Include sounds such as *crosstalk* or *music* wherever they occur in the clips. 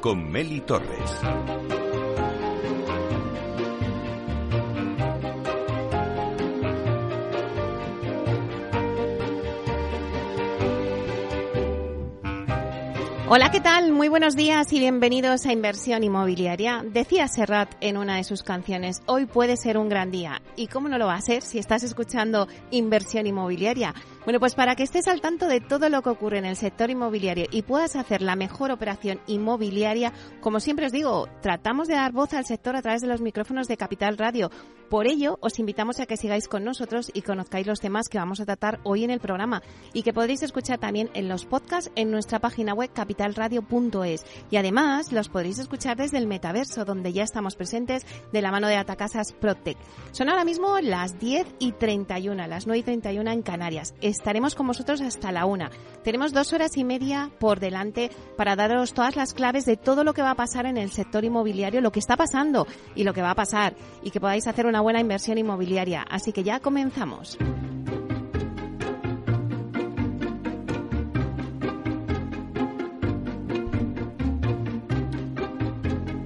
Con Meli Torres. Hola, ¿qué tal? Muy buenos días y bienvenidos a Inversión Inmobiliaria. Decía Serrat en una de sus canciones, hoy puede ser un gran día. ¿Y cómo no lo va a ser si estás escuchando Inversión Inmobiliaria? Bueno, pues para que estés al tanto de todo lo que ocurre en el sector inmobiliario y puedas hacer la mejor operación inmobiliaria, como siempre os digo, tratamos de dar voz al sector a través de los micrófonos de Capital Radio. Por ello, os invitamos a que sigáis con nosotros y conozcáis los temas que vamos a tratar hoy en el programa y que podréis escuchar también en los podcasts en nuestra página web capitalradio.es. Y además los podréis escuchar desde el metaverso, donde ya estamos presentes de la mano de Atacasas Protec. Son ahora mismo las 10 y 31, las 9 y 31 en Canarias. Estaremos con vosotros hasta la una. Tenemos dos horas y media por delante para daros todas las claves de todo lo que va a pasar en el sector inmobiliario, lo que está pasando y lo que va a pasar, y que podáis hacer una buena inversión inmobiliaria. Así que ya comenzamos.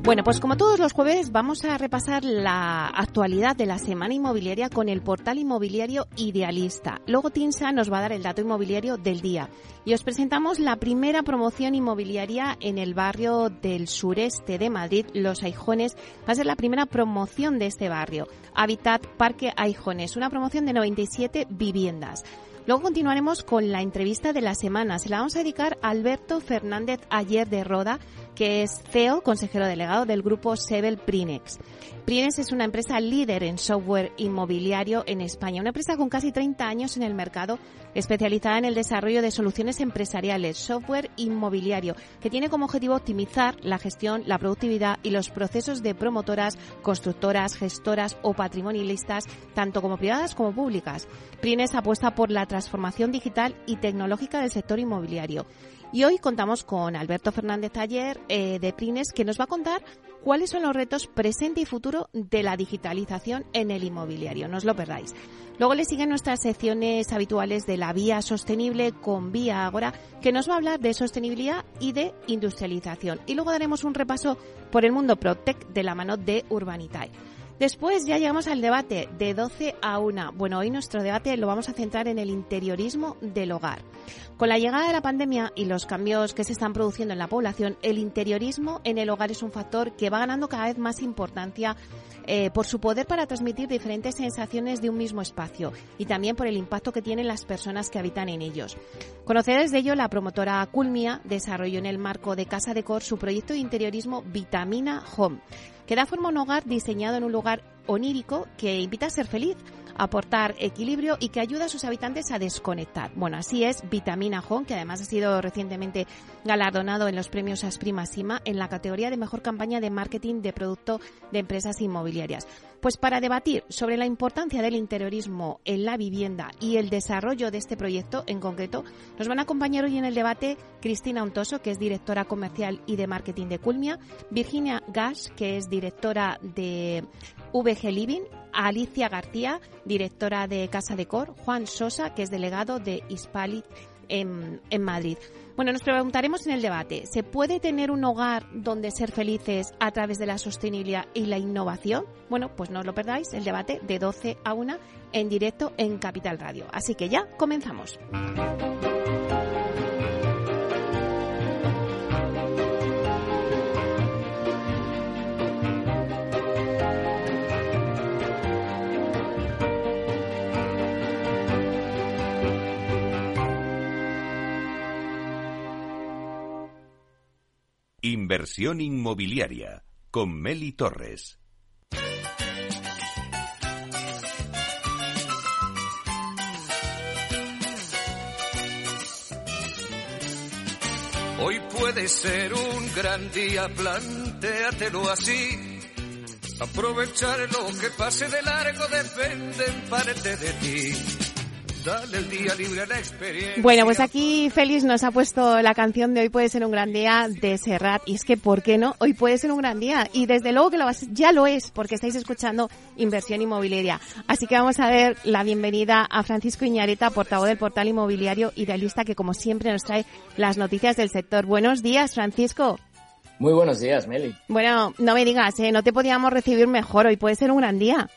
Bueno, pues como todos los jueves vamos a repasar la actualidad de la semana inmobiliaria con el portal inmobiliario Idealista. Luego Tinsa nos va a dar el dato inmobiliario del día. Y os presentamos la primera promoción inmobiliaria en el barrio del sureste de Madrid, Los Aijones. Va a ser la primera promoción de este barrio. Habitat Parque Aijones, una promoción de 97 viviendas. Luego continuaremos con la entrevista de la semana. Se la vamos a dedicar a Alberto Fernández Ayer de Roda, que es CEO, consejero delegado del grupo Sebel Prinex. Prinex es una empresa líder en software inmobiliario en España, una empresa con casi 30 años en el mercado, especializada en el desarrollo de soluciones empresariales, software inmobiliario, que tiene como objetivo optimizar la gestión, la productividad y los procesos de promotoras, constructoras, gestoras o patrimonialistas, tanto como privadas como públicas. Prinex apuesta por la transformación digital y tecnológica del sector inmobiliario. Y hoy contamos con Alberto Fernández Taller eh, de Prines que nos va a contar cuáles son los retos presente y futuro de la digitalización en el inmobiliario. No os lo perdáis. Luego le siguen nuestras secciones habituales de la vía sostenible con Vía Agora, que nos va a hablar de sostenibilidad y de industrialización. Y luego daremos un repaso por el mundo Protec de la mano de Urbanitae. Después ya llegamos al debate de 12 a 1. Bueno, hoy nuestro debate lo vamos a centrar en el interiorismo del hogar. Con la llegada de la pandemia y los cambios que se están produciendo en la población, el interiorismo en el hogar es un factor que va ganando cada vez más importancia eh, por su poder para transmitir diferentes sensaciones de un mismo espacio y también por el impacto que tienen las personas que habitan en ellos. Conocedores de ello, la promotora Culmia desarrolló en el marco de Casa de Cor su proyecto de interiorismo Vitamina Home que da forma a un hogar diseñado en un lugar onírico que invita a ser feliz, aportar equilibrio y que ayuda a sus habitantes a desconectar. Bueno, así es Vitamina Home, que además ha sido recientemente galardonado en los premios Asprima Sima en la categoría de mejor campaña de marketing de producto de empresas inmobiliarias. Pues para debatir sobre la importancia del interiorismo en la vivienda y el desarrollo de este proyecto en concreto, nos van a acompañar hoy en el debate Cristina Untoso, que es directora comercial y de marketing de Culmia, Virginia Gash, que es directora de VG Living, Alicia García, directora de Casa de Cor, Juan Sosa, que es delegado de Hispalit en, en Madrid. Bueno, nos preguntaremos en el debate, ¿se puede tener un hogar donde ser felices a través de la sostenibilidad y la innovación? Bueno, pues no os lo perdáis, el debate de 12 a 1 en directo en Capital Radio. Así que ya comenzamos. Inversión inmobiliaria con Meli Torres. Hoy puede ser un gran día, plantéatelo así. Aprovechar lo que pase de largo depende en parte de ti. Dale el día libre a la experiencia. Bueno, pues aquí Félix nos ha puesto la canción de Hoy puede ser un gran día de Serrat. Y es que, ¿por qué no? Hoy puede ser un gran día. Y desde luego que lo va a ser- ya lo es, porque estáis escuchando Inversión Inmobiliaria. Así que vamos a ver la bienvenida a Francisco Iñareta, portavoz del portal inmobiliario Idealista, que como siempre nos trae las noticias del sector. Buenos días, Francisco. Muy buenos días, Meli. Bueno, no me digas, ¿eh? no te podíamos recibir mejor. Hoy puede ser un gran día.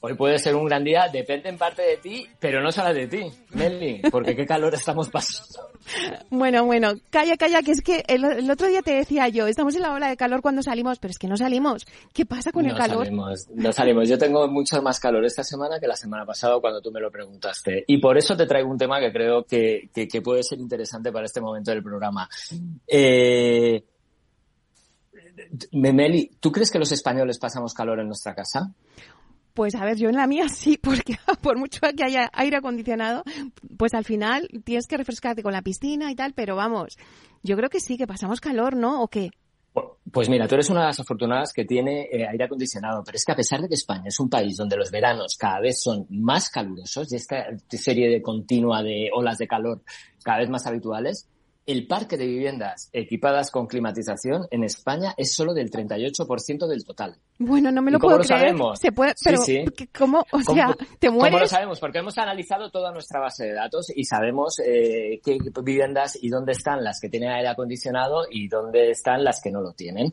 Hoy puede ser un gran día, depende en parte de ti, pero no solo de ti, Meli, porque qué calor estamos pasando. Bueno, bueno, calla, calla, que es que el, el otro día te decía yo, estamos en la ola de calor cuando salimos, pero es que no salimos. ¿Qué pasa con el no calor? salimos, no salimos. Yo tengo mucho más calor esta semana que la semana pasada cuando tú me lo preguntaste. Y por eso te traigo un tema que creo que, que, que puede ser interesante para este momento del programa. Eh, Meli, ¿tú crees que los españoles pasamos calor en nuestra casa? Pues a ver, yo en la mía *laughs* sí, porque *laughs* por mucho que haya aire acondicionado, pues al final tienes que refrescarte con la piscina y tal, pero vamos, yo creo que sí, que pasamos calor, ¿no? ¿O qué? Pues mira, tú eres una de las afortunadas que tiene eh, aire acondicionado, pero es que a pesar de que España es un país donde los veranos cada vez son más calurosos y esta serie de continua de olas de calor cada vez más habituales, el parque de viviendas equipadas con climatización en España es solo del 38% del total. Bueno, no me lo ¿Y cómo puedo lo creer. sabemos? Se puede, Sí, pero sí. ¿qué- ¿cómo? O ¿Cómo- sea, ¿te ¿Cómo lo mueres? sabemos? Porque hemos analizado toda nuestra base de datos y sabemos eh, qué viviendas y dónde están las que tienen aire acondicionado y dónde están las que no lo tienen.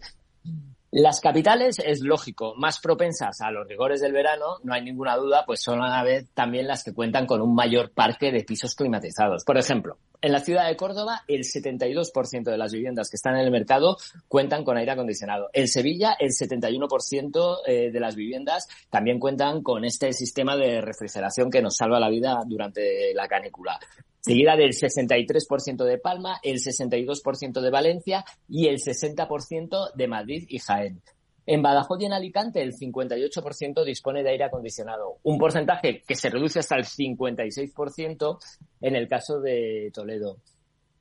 Las capitales, es lógico, más propensas a los rigores del verano, no hay ninguna duda, pues son a la vez también las que cuentan con un mayor parque de pisos climatizados. Por ejemplo, en la ciudad de Córdoba, el 72% de las viviendas que están en el mercado cuentan con aire acondicionado. En Sevilla, el 71% eh, de las viviendas también cuentan con este sistema de refrigeración que nos salva la vida durante la canícula. Seguida del 63% de Palma, el 62% de Valencia y el 60% de Madrid y Jaén. En Badajoz y en Alicante el 58% dispone de aire acondicionado, un porcentaje que se reduce hasta el 56% en el caso de Toledo.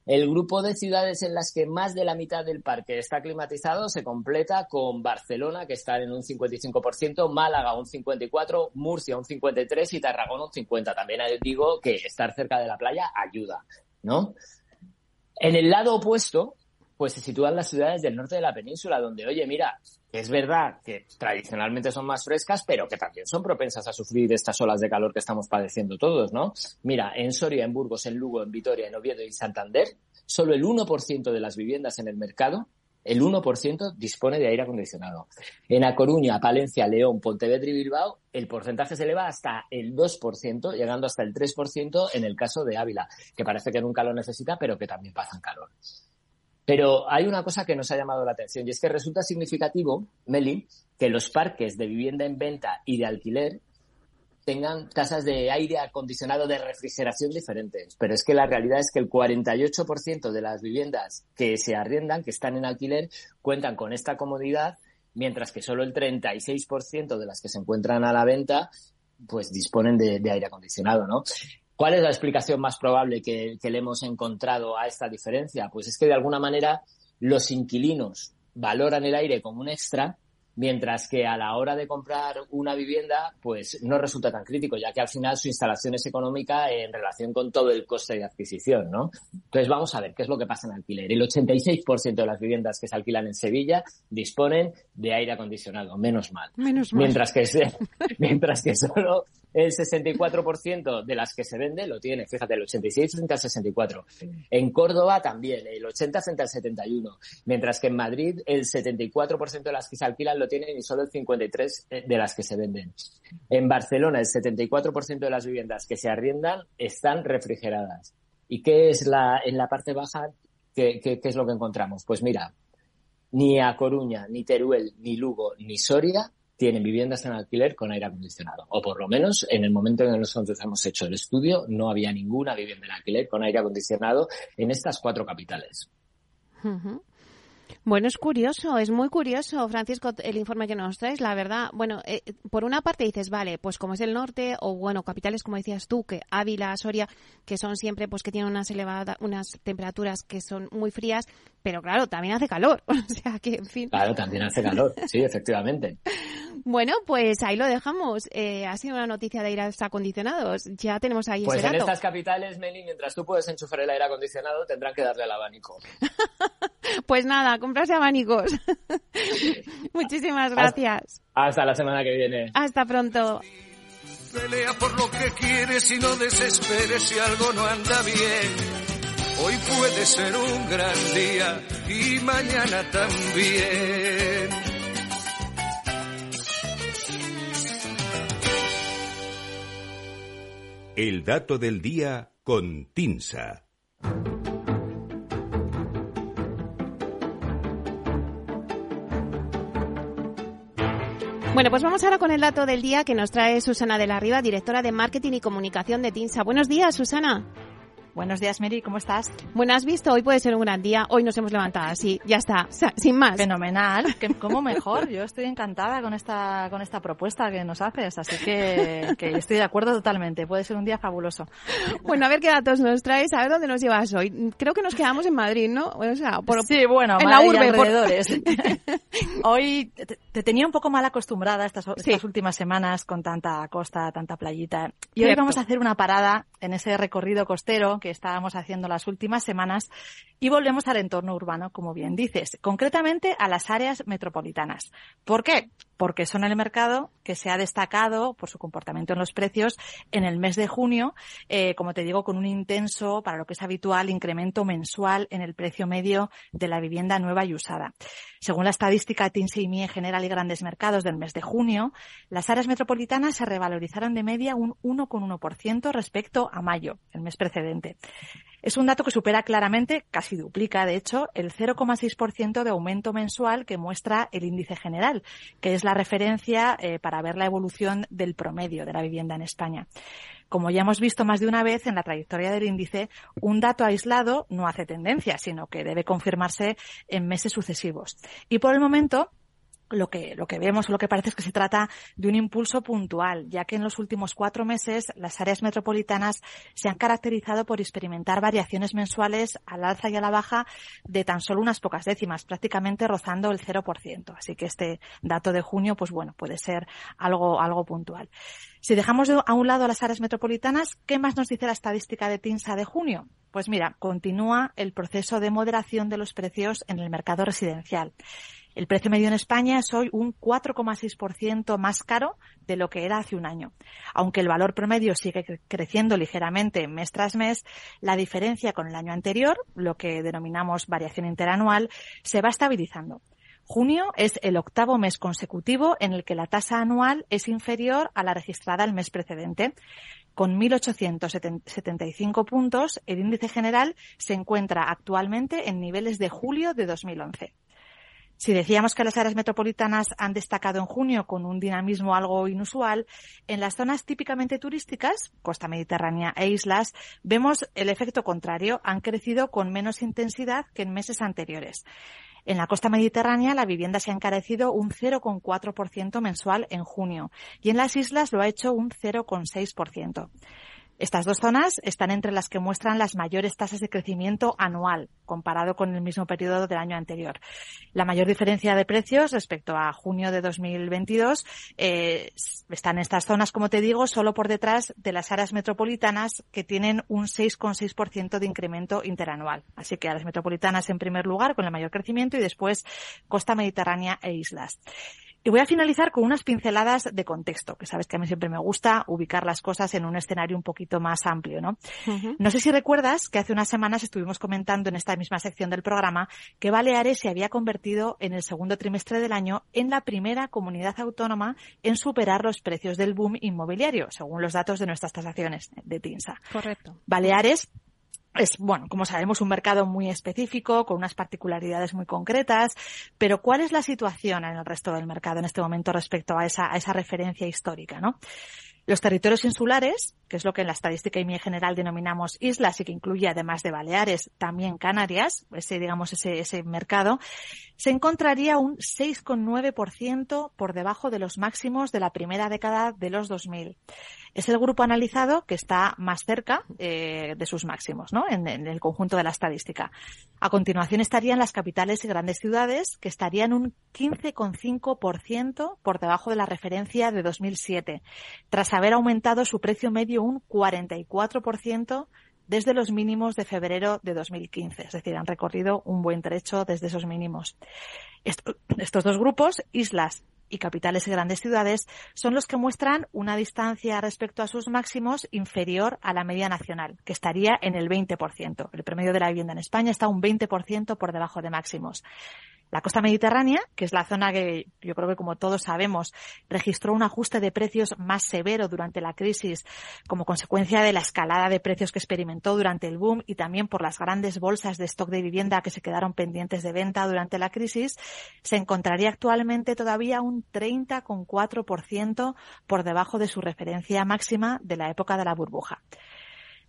El grupo de ciudades en las que más de la mitad del parque está climatizado se completa con Barcelona, que está en un 55%, Málaga un 54%, Murcia un 53% y Tarragona un 50%. También digo que estar cerca de la playa ayuda, ¿no? En el lado opuesto, pues se sitúan las ciudades del norte de la península, donde, oye, mira, es verdad que tradicionalmente son más frescas, pero que también son propensas a sufrir estas olas de calor que estamos padeciendo todos, ¿no? Mira, en Soria, en Burgos, en Lugo, en Vitoria, en Oviedo y Santander, solo el 1% de las viviendas en el mercado, el 1% dispone de aire acondicionado. En A Coruña, Palencia, León, Pontevedra y Bilbao, el porcentaje se eleva hasta el 2%, llegando hasta el 3% en el caso de Ávila, que parece que nunca lo necesita, pero que también pasan calor. Pero hay una cosa que nos ha llamado la atención y es que resulta significativo, Meli, que los parques de vivienda en venta y de alquiler tengan tasas de aire acondicionado de refrigeración diferentes. Pero es que la realidad es que el 48% de las viviendas que se arriendan, que están en alquiler, cuentan con esta comodidad, mientras que solo el 36% de las que se encuentran a la venta, pues disponen de, de aire acondicionado, ¿no? ¿Cuál es la explicación más probable que, que, le hemos encontrado a esta diferencia? Pues es que de alguna manera los inquilinos valoran el aire como un extra, mientras que a la hora de comprar una vivienda, pues no resulta tan crítico, ya que al final su instalación es económica en relación con todo el coste de adquisición, ¿no? Entonces vamos a ver qué es lo que pasa en alquiler. El 86% de las viviendas que se alquilan en Sevilla disponen de aire acondicionado, menos mal. Menos mal. Mientras que, se, *laughs* mientras que solo el 64% de las que se vende lo tiene, fíjate, el 86 frente al 64. En Córdoba también, el 80 frente al 71. Mientras que en Madrid el 74% de las que se alquilan lo tienen y solo el 53 de las que se venden. En Barcelona el 74% de las viviendas que se arriendan están refrigeradas. ¿Y qué es la, en la parte baja, qué, qué, es lo que encontramos? Pues mira, ni A Coruña, ni Teruel, ni Lugo, ni Soria tienen viviendas en alquiler con aire acondicionado. O por lo menos en el momento en que nosotros hemos hecho el estudio, no había ninguna vivienda en alquiler con aire acondicionado en estas cuatro capitales. Uh. Bueno, es curioso, es muy curioso, Francisco, el informe que nos traes, la verdad. Bueno, eh, por una parte dices, vale, pues como es el norte, o bueno, capitales como decías tú, que Ávila, Soria, que son siempre, pues que tienen unas elevadas, unas temperaturas que son muy frías, pero claro, también hace calor, *laughs* o sea que, en fin. Claro, también hace calor, sí, efectivamente. Bueno, pues ahí lo dejamos. Eh, ha sido una noticia de aire acondicionados. Ya tenemos ahí pues ese en dato. estas capitales, Meli, mientras tú puedes enchufar el aire acondicionado, tendrán que darle al abanico. *laughs* pues nada, comprarse abanicos. *laughs* Muchísimas gracias. Hasta, hasta la semana que viene. Hasta pronto. Pelea por lo que quieres y no desesperes si algo no anda bien. Hoy puede ser un gran día y mañana también. El dato del día con Tinsa. Bueno, pues vamos ahora con el dato del día que nos trae Susana de la Riva, directora de Marketing y Comunicación de TINSA. Buenos días, Susana. Buenos días, Mary, ¿cómo estás? Bueno, has visto, hoy puede ser un gran día, hoy nos hemos levantado así, ya está, sin más. Fenomenal, que, *laughs* ¿cómo mejor? Yo estoy encantada con esta, con esta propuesta que nos haces, así que, que estoy de acuerdo totalmente, puede ser un día fabuloso. Bueno, a ver qué datos nos traes, a ver dónde nos llevas hoy. Creo que nos quedamos en Madrid, ¿no? O sea, por, sí, bueno, en la urbe, alrededores. *laughs* hoy te, te, tenía un poco mal acostumbrada estas, estas sí. últimas semanas con tanta costa, tanta playita. Y hoy Cierto. vamos a hacer una parada en ese recorrido costero que estábamos haciendo las últimas semanas y volvemos al entorno urbano, como bien dices, concretamente a las áreas metropolitanas. ¿Por qué? Porque son el mercado que se ha destacado por su comportamiento en los precios en el mes de junio, eh, como te digo, con un intenso, para lo que es habitual, incremento mensual en el precio medio de la vivienda nueva y usada. Según la estadística TINSE General y Grandes Mercados del mes de junio, las áreas metropolitanas se revalorizaron de media un 1,1% respecto a mayo, el mes precedente. Es un dato que supera claramente, casi duplica, de hecho, el 0,6% de aumento mensual que muestra el índice general, que es la referencia eh, para ver la evolución del promedio de la vivienda en España. Como ya hemos visto más de una vez en la trayectoria del índice, un dato aislado no hace tendencia, sino que debe confirmarse en meses sucesivos. Y por el momento, lo que, lo que vemos lo que parece es que se trata de un impulso puntual, ya que en los últimos cuatro meses las áreas metropolitanas se han caracterizado por experimentar variaciones mensuales al alza y a la baja de tan solo unas pocas décimas, prácticamente rozando el 0%. Así que este dato de junio, pues bueno, puede ser algo, algo puntual. Si dejamos a un lado las áreas metropolitanas, ¿qué más nos dice la estadística de TINSA de junio? Pues mira, continúa el proceso de moderación de los precios en el mercado residencial. El precio medio en España es hoy un 4,6% más caro de lo que era hace un año. Aunque el valor promedio sigue creciendo ligeramente mes tras mes, la diferencia con el año anterior, lo que denominamos variación interanual, se va estabilizando. Junio es el octavo mes consecutivo en el que la tasa anual es inferior a la registrada el mes precedente. Con 1.875 puntos, el índice general se encuentra actualmente en niveles de julio de 2011. Si decíamos que las áreas metropolitanas han destacado en junio con un dinamismo algo inusual, en las zonas típicamente turísticas, costa mediterránea e islas, vemos el efecto contrario, han crecido con menos intensidad que en meses anteriores. En la costa mediterránea la vivienda se ha encarecido un 0,4% mensual en junio y en las islas lo ha hecho un 0,6%. Estas dos zonas están entre las que muestran las mayores tasas de crecimiento anual comparado con el mismo periodo del año anterior. La mayor diferencia de precios respecto a junio de 2022 eh, están estas zonas, como te digo, solo por detrás de las áreas metropolitanas que tienen un 6,6% de incremento interanual. Así que áreas metropolitanas en primer lugar con el mayor crecimiento y después costa mediterránea e islas. Y voy a finalizar con unas pinceladas de contexto, que sabes que a mí siempre me gusta ubicar las cosas en un escenario un poquito más amplio, ¿no? Uh -huh. No sé si recuerdas que hace unas semanas estuvimos comentando en esta misma sección del programa que Baleares se había convertido en el segundo trimestre del año en la primera comunidad autónoma en superar los precios del boom inmobiliario, según los datos de nuestras tasaciones de TINSA. Correcto. Baleares es, bueno, como sabemos, un mercado muy específico, con unas particularidades muy concretas, pero ¿cuál es la situación en el resto del mercado en este momento respecto a esa, referencia histórica, no? Los territorios insulares, que es lo que en la estadística y general denominamos islas y que incluye además de Baleares también Canarias, ese digamos ese, ese mercado, se encontraría un 6,9% por debajo de los máximos de la primera década de los 2000 es el grupo analizado que está más cerca eh, de sus máximos, ¿no? En, en, el conjunto de la estadística. A continuación estarían las capitales y grandes ciudades, que estarían un 15,5% por debajo de la referencia de 2007, tras haber aumentado su precio medio un 44% desde los mínimos de febrero de 2015. Es decir, han recorrido un buen trecho desde esos mínimos. estos dos grupos, islas y capitales y grandes ciudades son los que muestran una distancia respecto a sus máximos inferior a la media nacional, que estaría en el 20%. El promedio de la vivienda en España está un 20% por debajo de máximos. La costa mediterránea, que es la zona que yo creo que como todos sabemos registró un ajuste de precios más severo durante la crisis como consecuencia de la escalada de precios que experimentó durante el boom y también por las grandes bolsas de stock de vivienda que se quedaron pendientes de venta durante la crisis, se encontraría actualmente todavía un 30,4% por debajo de su referencia máxima de la época de la burbuja.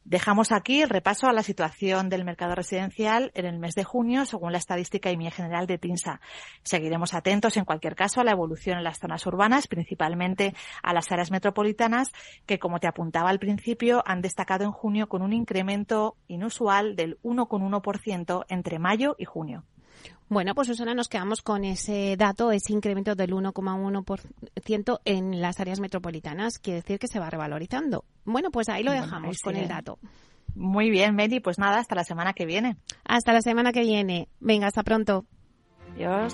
Dejamos aquí el repaso a la situación del mercado residencial en el mes de junio, según la estadística y general de TINSA. Seguiremos atentos, en cualquier caso, a la evolución en las zonas urbanas, principalmente a las áreas metropolitanas, que, como te apuntaba al principio, han destacado en junio con un incremento inusual del 1,1% entre mayo y junio. Bueno, pues Susana, nos quedamos con ese dato, ese incremento del 1,1% en las áreas metropolitanas. Quiere decir que se va revalorizando. Bueno, pues ahí lo dejamos con el dato. Muy bien, Meli. Pues nada, hasta la semana que viene. Hasta la semana que viene. Venga, hasta pronto. Adiós.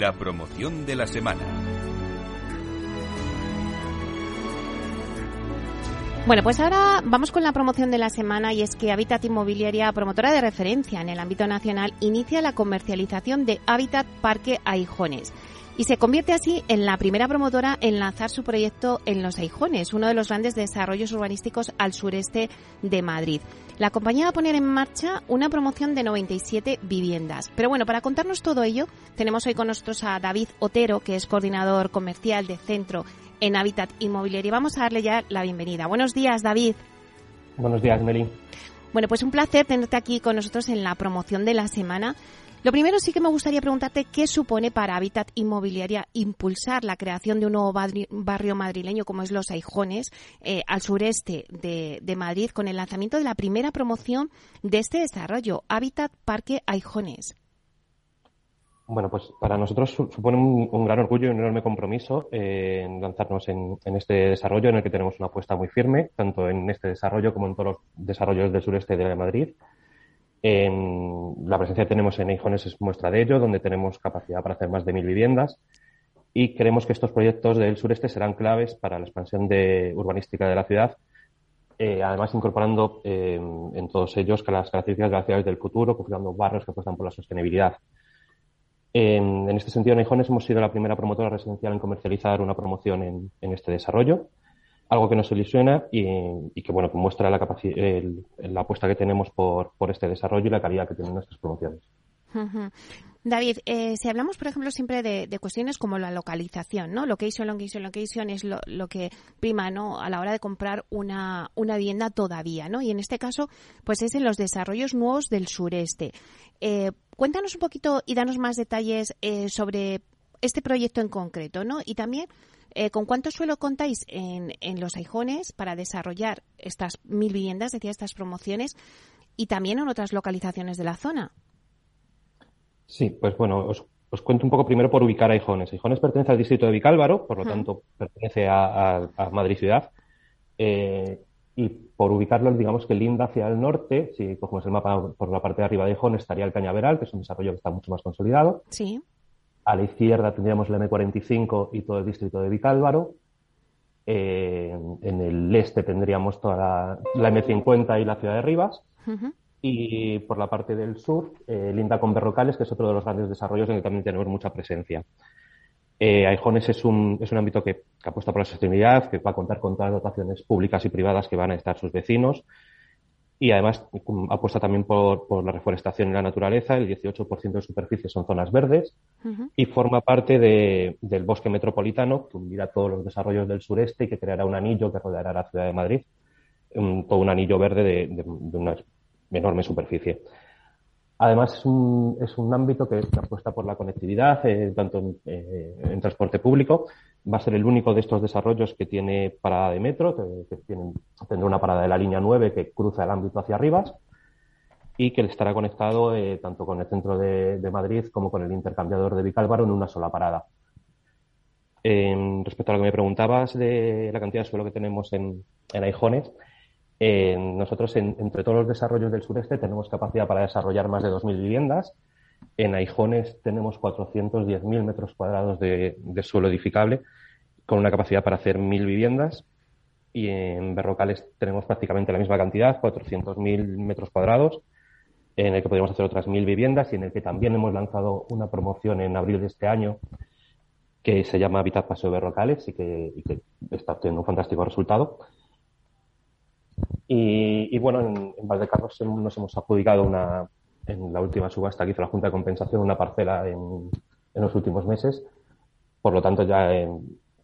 La promoción de la semana. Bueno, pues ahora vamos con la promoción de la semana y es que Habitat Inmobiliaria, promotora de referencia en el ámbito nacional, inicia la comercialización de Habitat Parque Aijones y se convierte así en la primera promotora en lanzar su proyecto en Los Aijones, uno de los grandes desarrollos urbanísticos al sureste de Madrid. La compañía va a poner en marcha una promoción de 97 viviendas. Pero bueno, para contarnos todo ello, tenemos hoy con nosotros a David Otero, que es coordinador comercial de Centro en Habitat Inmobiliario. Vamos a darle ya la bienvenida. Buenos días, David. Buenos días, Meli. Bueno, pues un placer tenerte aquí con nosotros en la promoción de la semana. Lo primero sí que me gustaría preguntarte qué supone para Habitat Inmobiliaria impulsar la creación de un nuevo barrio madrileño como es Los Aijones eh, al sureste de, Madrid con el lanzamiento de la primera promoción de este desarrollo, Habitat Parque Aijones. Bueno, pues para nosotros supone un, gran orgullo y un enorme compromiso eh, en lanzarnos en, este desarrollo en el que tenemos una apuesta muy firme, tanto en este desarrollo como en todos los desarrollos del sureste de Madrid. En la presencia que tenemos en Eijones es muestra de ello, donde tenemos capacidad para hacer más de mil viviendas y creemos que estos proyectos del sureste serán claves para la expansión de, urbanística de la ciudad, eh, además incorporando eh, en todos ellos las características de las ciudades del futuro, configurando barrios que apuestan por la sostenibilidad. En, este sentido, en Eijones hemos sido la primera promotora residencial en comercializar una promoción en este desarrollo algo que nos ilusiona y, que bueno que muestra la capacidad la apuesta que tenemos por, por este desarrollo y la calidad que tienen nuestras promociones. David, eh, si hablamos, por ejemplo, siempre de, cuestiones como la localización, ¿no? Location, location, location es lo, lo, que prima, ¿no? A la hora de comprar una, una vivienda todavía, ¿no? Y en este caso, pues es en los desarrollos nuevos del sureste. Eh, cuéntanos un poquito y danos más detalles eh, sobre este proyecto en concreto, ¿no? Y también eh, ¿Con cuánto suelo contáis en, en los Aijones para desarrollar estas mil viviendas, decía, estas promociones, y también en otras localizaciones de la zona? Sí, pues bueno, os, cuento un poco primero por ubicar a Aijones. Aijones pertenece al distrito de Vicálvaro, por lo tanto pertenece a, Madrid ciudad. Eh, y por ubicarlo, digamos que linda hacia el norte, si cogemos el mapa por la parte de arriba de Ijón, estaría el Cañaveral, que es un desarrollo que está mucho más consolidado. Sí. A la izquierda tendríamos la M45 y todo el distrito de Vicálvaro. Eh, en el este tendríamos toda la, M50 y la ciudad de Rivas. Y por la parte del sur, eh, linda con Berrocales, que es otro de los grandes desarrollos en el que también tenemos mucha presencia. Eh, Aijones es un, es un ámbito que, apuesta por la sostenibilidad, que va a contar con todas las dotaciones públicas y privadas que van a estar sus vecinos. Y además apuesta también por, por, la reforestación y la naturaleza. El 18% de superficie son zonas verdes y forma parte de, del bosque metropolitano que unirá todos los desarrollos del sureste y que creará un anillo que rodeará la ciudad de Madrid. todo un anillo verde de, de, de una enorme superficie. Además, es un, es un ámbito que, apuesta por la conectividad, eh, tanto en, eh, en, transporte público. Va a ser el único de estos desarrollos que tiene parada de metro, que, que tienen, tendrá una parada de la línea 9 que cruza el ámbito hacia arriba y que estará conectado eh, tanto con el centro de, Madrid como con el intercambiador de Vicálvaro en una sola parada. respecto a lo que me preguntabas de la cantidad de suelo que tenemos en, en Aijones, eh, nosotros, en, entre todos los desarrollos del sureste, tenemos capacidad para desarrollar más de 2.000 viviendas. En Aijones tenemos 410.000 metros cuadrados de, suelo edificable, con una capacidad para hacer 1.000 viviendas. Y en Berrocales tenemos prácticamente la misma cantidad, 400.000 metros cuadrados, en el que podríamos hacer otras 1.000 viviendas y en el que también hemos lanzado una promoción en abril de este año que se llama Habitat Paseo Berrocales y que, está teniendo un fantástico resultado y, bueno, en, en, Valdecarros nos hemos adjudicado una, en la última subasta que hizo la Junta de Compensación una parcela en, en los últimos meses. Por lo tanto, ya eh,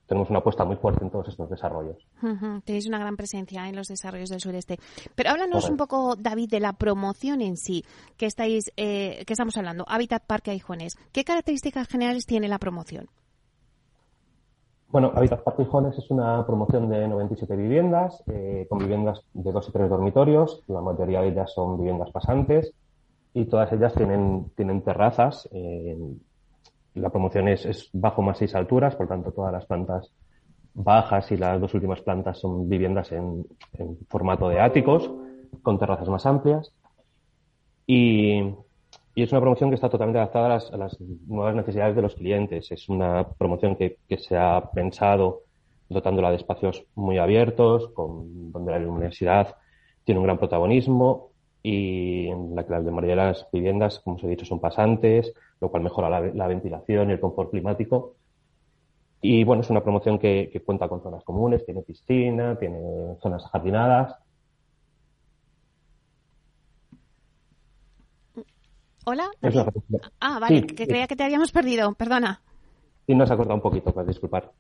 tenemos una apuesta muy fuerte en todos estos desarrollos. Uh -huh. Tenéis una gran presencia en los desarrollos del sureste. Pero háblanos Correcto. un poco, David, de la promoción en sí que estáis, eh, que estamos hablando. Hábitat Parque Aijones. ¿Qué características generales tiene la promoción? Bueno, Habitat Partijones es una promoción de 97 viviendas, eh, con viviendas de dos y tres dormitorios. La mayoría de ellas son viviendas pasantes y todas ellas tienen, tienen terrazas. Eh, la promoción es, es, bajo más seis alturas, por tanto, todas las plantas bajas y las dos últimas plantas son viviendas en, en formato de áticos, con terrazas más amplias. Y y es una promoción que está totalmente adaptada a las, a las, nuevas necesidades de los clientes. Es una promoción que, que, se ha pensado dotándola de espacios muy abiertos, con, donde la luminosidad tiene un gran protagonismo y en la que la mayoría de las viviendas, como os he dicho, son pasantes, lo cual mejora la, la ventilación y el confort climático. Y bueno, es una promoción que, que cuenta con zonas comunes, tiene piscina, tiene zonas jardinadas Hola. Ah, vale, sí, que sí. creía que te habíamos perdido, perdona. Sí, nos ha cortado un poquito, para disculpar.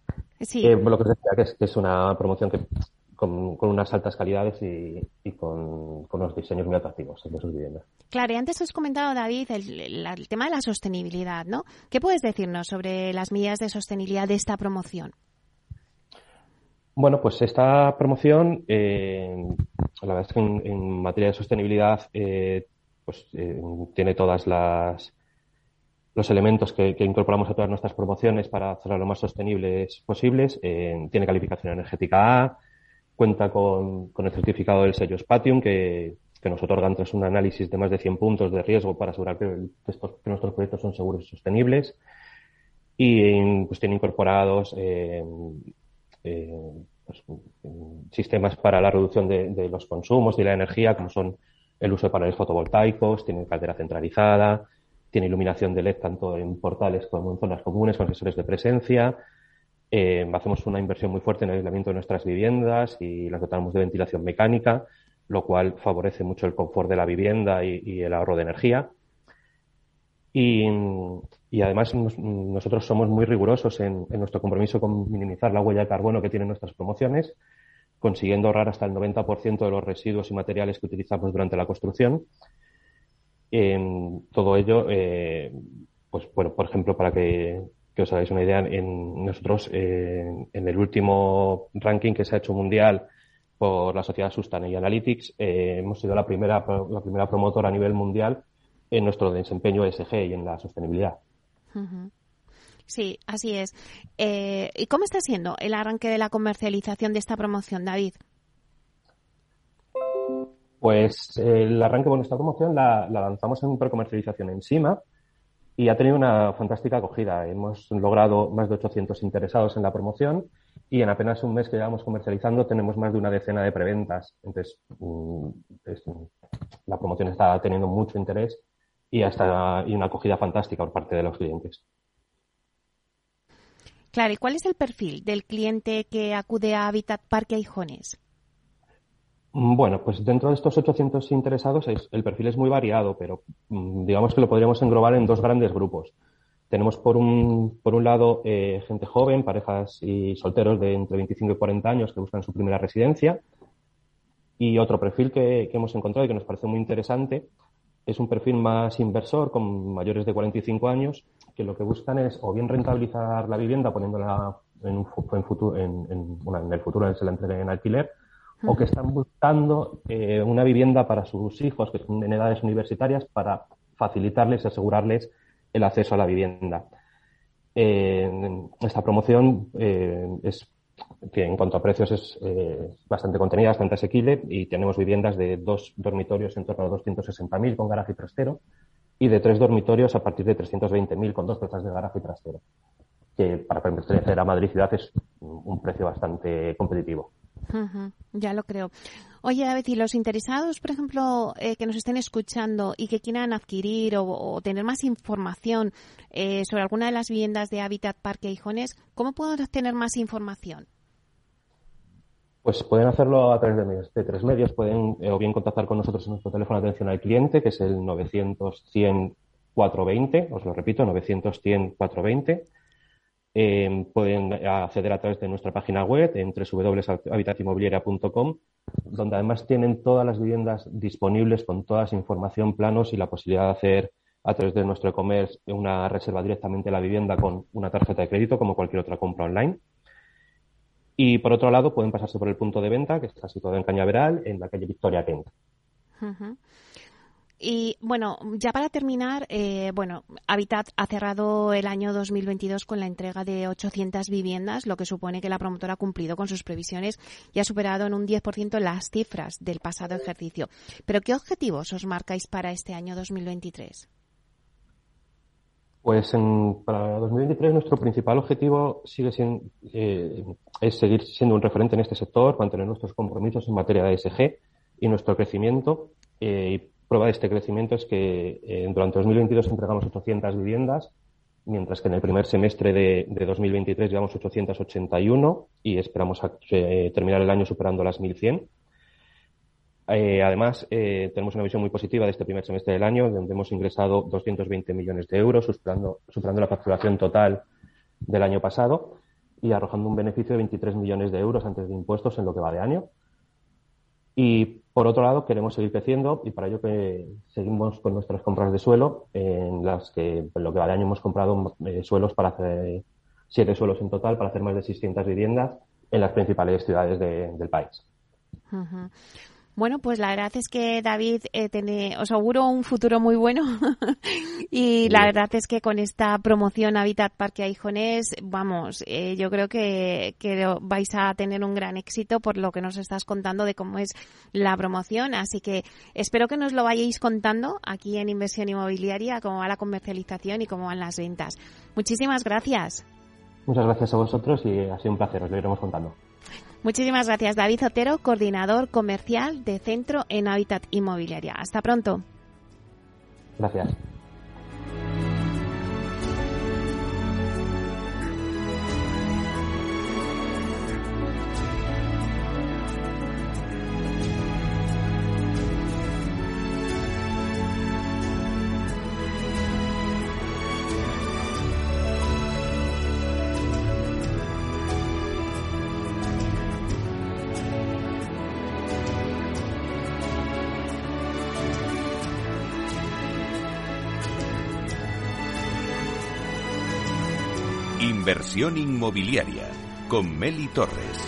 Sí. Eh, lo que os decía que es, que es una promoción que con, con, unas altas calidades y, y con, con, unos diseños muy atractivos de sus viviendas. Claro, y antes has comentado, David, el, el, el, tema de la sostenibilidad, ¿no? ¿Qué puedes decirnos sobre las medidas de sostenibilidad de esta promoción? Bueno, pues esta promoción, eh, la verdad es que en, en materia de sostenibilidad eh, pues eh, tiene todas las los elementos que, que, incorporamos a todas nuestras promociones para hacerlas lo más sostenibles posibles. Eh, tiene calificación energética A, cuenta con, con el certificado del sello Spatium, que, que, nos otorgan tras un análisis de más de 100 puntos de riesgo para asegurar que, nuestros proyectos son seguros y sostenibles. Y pues tiene incorporados eh, eh pues, sistemas para la reducción de, de los consumos y la energía, como son el uso de paneles fotovoltaicos, tiene caldera centralizada, tiene iluminación de LED tanto en portales como en zonas comunes con sensores de presencia. Eh, hacemos una inversión muy fuerte en el aislamiento de nuestras viviendas y las dotamos de ventilación mecánica, lo cual favorece mucho el confort de la vivienda y, el ahorro de energía. Y, además nos, nosotros somos muy rigurosos en, nuestro compromiso con minimizar la huella de carbono que tienen nuestras promociones consiguiendo ahorrar hasta el 90% de los residuos y materiales que utilizamos durante la construcción. Todo ello, eh, pues bueno, por ejemplo, para que, que, os hagáis una idea, en nosotros eh, en el último ranking que se ha hecho mundial por la sociedad Sustainability Analytics, eh, hemos sido la primera, la primera promotora a nivel mundial en nuestro desempeño ESG y en la sostenibilidad. Uh -huh. Sí, así es. Eh, ¿Y cómo está siendo el arranque de la comercialización de esta promoción, David? Pues el arranque con esta promoción la, lanzamos en precomercialización en SIMA y ha tenido una fantástica acogida. Hemos logrado más de 800 interesados en la promoción y en apenas un mes que llevamos comercializando tenemos más de una decena de preventas. Entonces, mm, la promoción está teniendo mucho interés y, hasta, y una acogida fantástica por parte de los clientes. Claro, ¿y cuál es el perfil del cliente que acude a Habitat Parque Aijones? Mm, bueno, pues dentro de estos 800 interesados el perfil es muy variado, pero mm, digamos que lo podríamos englobar en dos grandes grupos. Tenemos por un, por un lado eh, gente joven, parejas y solteros de entre 25 y 40 años que buscan su primera residencia. Y otro perfil que, hemos encontrado y que nos parece muy interesante es un perfil más inversor con mayores de 45 años que lo que buscan es o bien rentabilizar la vivienda poniéndola en, un, en, futuro, en, en, el futuro se la entreguen en alquiler o que están buscando eh, una vivienda para sus hijos que son en edades universitarias para facilitarles y asegurarles el acceso a la vivienda. Eh, esta promoción eh, es que en cuanto a precios es eh, bastante contenida, bastante asequible y tenemos viviendas de dos dormitorios en torno a 260.000 con garaje y trastero y de tres dormitorios a partir de 320.000 con dos plazas de garaje y trastero, que para pertenecer a Madrid ciudad es un precio bastante competitivo. Ya lo creo. Oye, David, y los interesados, por ejemplo, eh, que nos estén escuchando y que quieran adquirir o, tener más información eh, sobre alguna de las viviendas de Habitat Parque Hijones, ¿cómo pueden obtener más información? Pues pueden hacerlo a través de, tres medios. Pueden eh, o bien contactar con nosotros en nuestro teléfono de atención al cliente, que es el 900-100-420, os lo repito, 900-100-420 eh, pueden acceder a través de nuestra página web en www.habitatinmobiliaria.com, donde además tienen todas las viviendas disponibles con toda esa información, planos y la posibilidad de hacer a través de nuestro e-commerce una reserva directamente de la vivienda con una tarjeta de crédito como cualquier otra compra online. Y por otro lado, pueden pasarse por el punto de venta, que está situado en Cañaveral, en la calle Victoria Kent. Y bueno, ya para terminar, eh, bueno, Habitat ha cerrado el año 2022 con la entrega de 800 viviendas, lo que supone que la promotora ha cumplido con sus previsiones y ha superado en un 10% las cifras del pasado ejercicio. Pero ¿qué objetivos os marcáis para este año 2023? Pues en, para 2023 nuestro principal objetivo sigue siendo, eh, es seguir siendo un referente en este sector, mantener nuestros compromisos en materia de ESG y nuestro crecimiento eh, Prueba de este crecimiento es que eh, durante 2022 entregamos 800 viviendas, mientras que en el primer semestre de, 2023 llevamos 881 y esperamos eh, terminar el año superando las 1100. Eh, además, tenemos una visión muy positiva de este primer semestre del año, donde hemos ingresado 220 millones de euros, superando la facturación total del año pasado y arrojando un beneficio de 23 millones de euros antes de impuestos en lo que va de año. Y por otro lado, queremos seguir creciendo y para ello que seguimos con nuestras compras de suelo, en las que lo que va de año hemos comprado eh, suelos para hacer siete suelos en total para hacer más de 600 viviendas en las principales ciudades del país. Bueno, pues la verdad es que David eh, tiene, os auguro un futuro muy bueno *laughs* y la verdad es que con esta promoción Habitat Parque Aijones, vamos, eh, yo creo que, que vais a tener un gran éxito por lo que nos estás contando de cómo es la promoción, así que espero que nos lo vayáis contando aquí en Inversión Inmobiliaria, cómo va la comercialización y cómo van las ventas. Muchísimas gracias. Muchas gracias a vosotros y ha sido un placer, os lo iremos contando. Muchísimas gracias, David Otero, coordinador comercial de Centro en Hábitat Inmobiliaria. Hasta pronto. Gracias. Inversión inmobiliaria con Meli Torres.